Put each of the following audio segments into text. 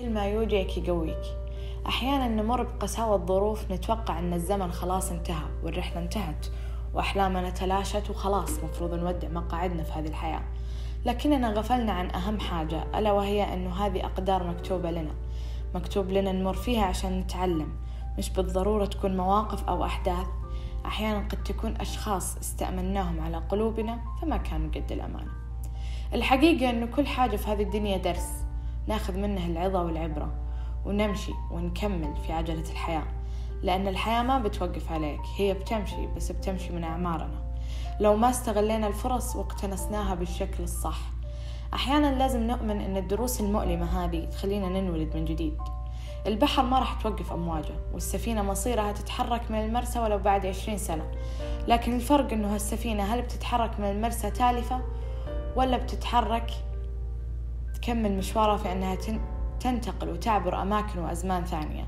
كل ما يوجعك يقويك. أحيانا نمر بقساوة ظروف نتوقع أن الزمن خلاص انتهى والرحلة انتهت وأحلامنا تلاشت وخلاص مفروض نودع مقاعدنا في هذه الحياة. لكننا غفلنا عن أهم حاجة ألا وهي أنه هذه أقدار مكتوبة لنا. مكتوب لنا نمر فيها عشان نتعلم مش بالضرورة تكون مواقف أو أحداث. أحيانا قد تكون أشخاص استأمناهم على قلوبنا فما كانوا قد الأمانة. الحقيقة أنه كل حاجة في هذه الدنيا درس. ناخذ منه العظة والعبرة ونمشي ونكمل في عجلة الحياة. لأن الحياة ما بتوقف عليك هي بتمشي بس بتمشي من أعمارنا. لو ما استغلينا الفرص واقتنصناها بالشكل الصح. أحيانا لازم نؤمن أن الدروس المؤلمة هذه تخلينا ننولد من جديد. البحر ما راح توقف أمواجه والسفينة مصيرها تتحرك من المرسى ولو بعد عشرين سنة. لكن الفرق أنه هالسفينة هل بتتحرك من المرسى تالفة ولا بتتحرك تكمل مشوارها في أنها تنتقل وتعبر أماكن وأزمان ثانية.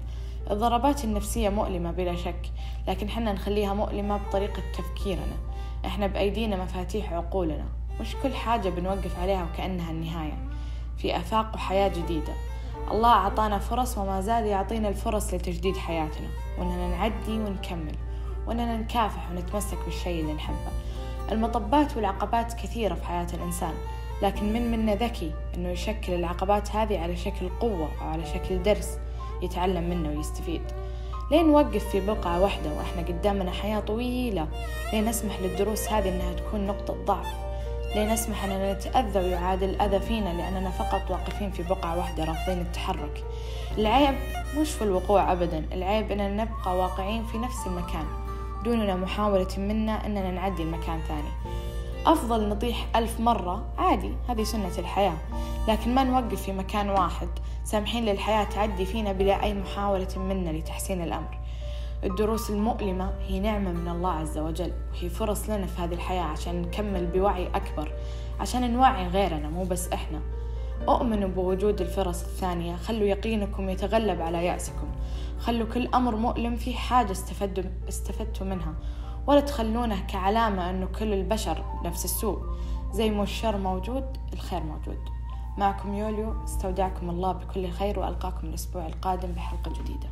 الضربات النفسية مؤلمة بلا شك لكن حنا نخليها مؤلمة بطريقة تفكيرنا. إحنا بأيدينا مفاتيح عقولنا مش كل حاجة بنوقف عليها وكأنها النهاية. في آفاق وحياة جديدة. الله أعطانا فرص وما زال يعطينا الفرص لتجديد حياتنا. وأننا نعدي ونكمل. وأننا نكافح ونتمسك بالشيء اللي نحبه. المطبات والعقبات كثيرة في حياة الإنسان. لكن من منا ذكي أنه يشكل العقبات هذه على شكل قوة أو على شكل درس يتعلم منه ويستفيد. لين نوقف في بقعة واحدة وإحنا قدامنا حياة طويلة لين نسمح للدروس هذه إنها تكون نقطة ضعف لين نسمح أننا نتأذى ويعاد الأذى فينا لأننا فقط واقفين في بقعة واحدة رافضين التحرك. العيب مش في الوقوع أبدا العيب أننا نبقى واقعين في نفس المكان دوننا محاولة منا أننا نعدي المكان ثاني. أفضل نطيح ألف مرة؟ عادي هذه سنة الحياة. لكن ما نوقف في مكان واحد. سامحين للحياة تعدي فينا بلا أي محاولة منا لتحسين الأمر. الدروس المؤلمة هي نعمة من الله عز وجل وهي فرص لنا في هذه الحياة عشان نكمل بوعي أكبر عشان نوعي غيرنا مو بس إحنا. أؤمنوا بوجود الفرص الثانية. خلوا يقينكم يتغلب على يأسكم. خلوا كل أمر مؤلم فيه حاجة استفدتوا منها. ولا تخلونه كعلامة أنه كل البشر نفس السوء. زي ما الشر موجود الخير موجود. معكم يوليو استودعكم الله بكل خير وألقاكم الأسبوع القادم بحلقة جديدة.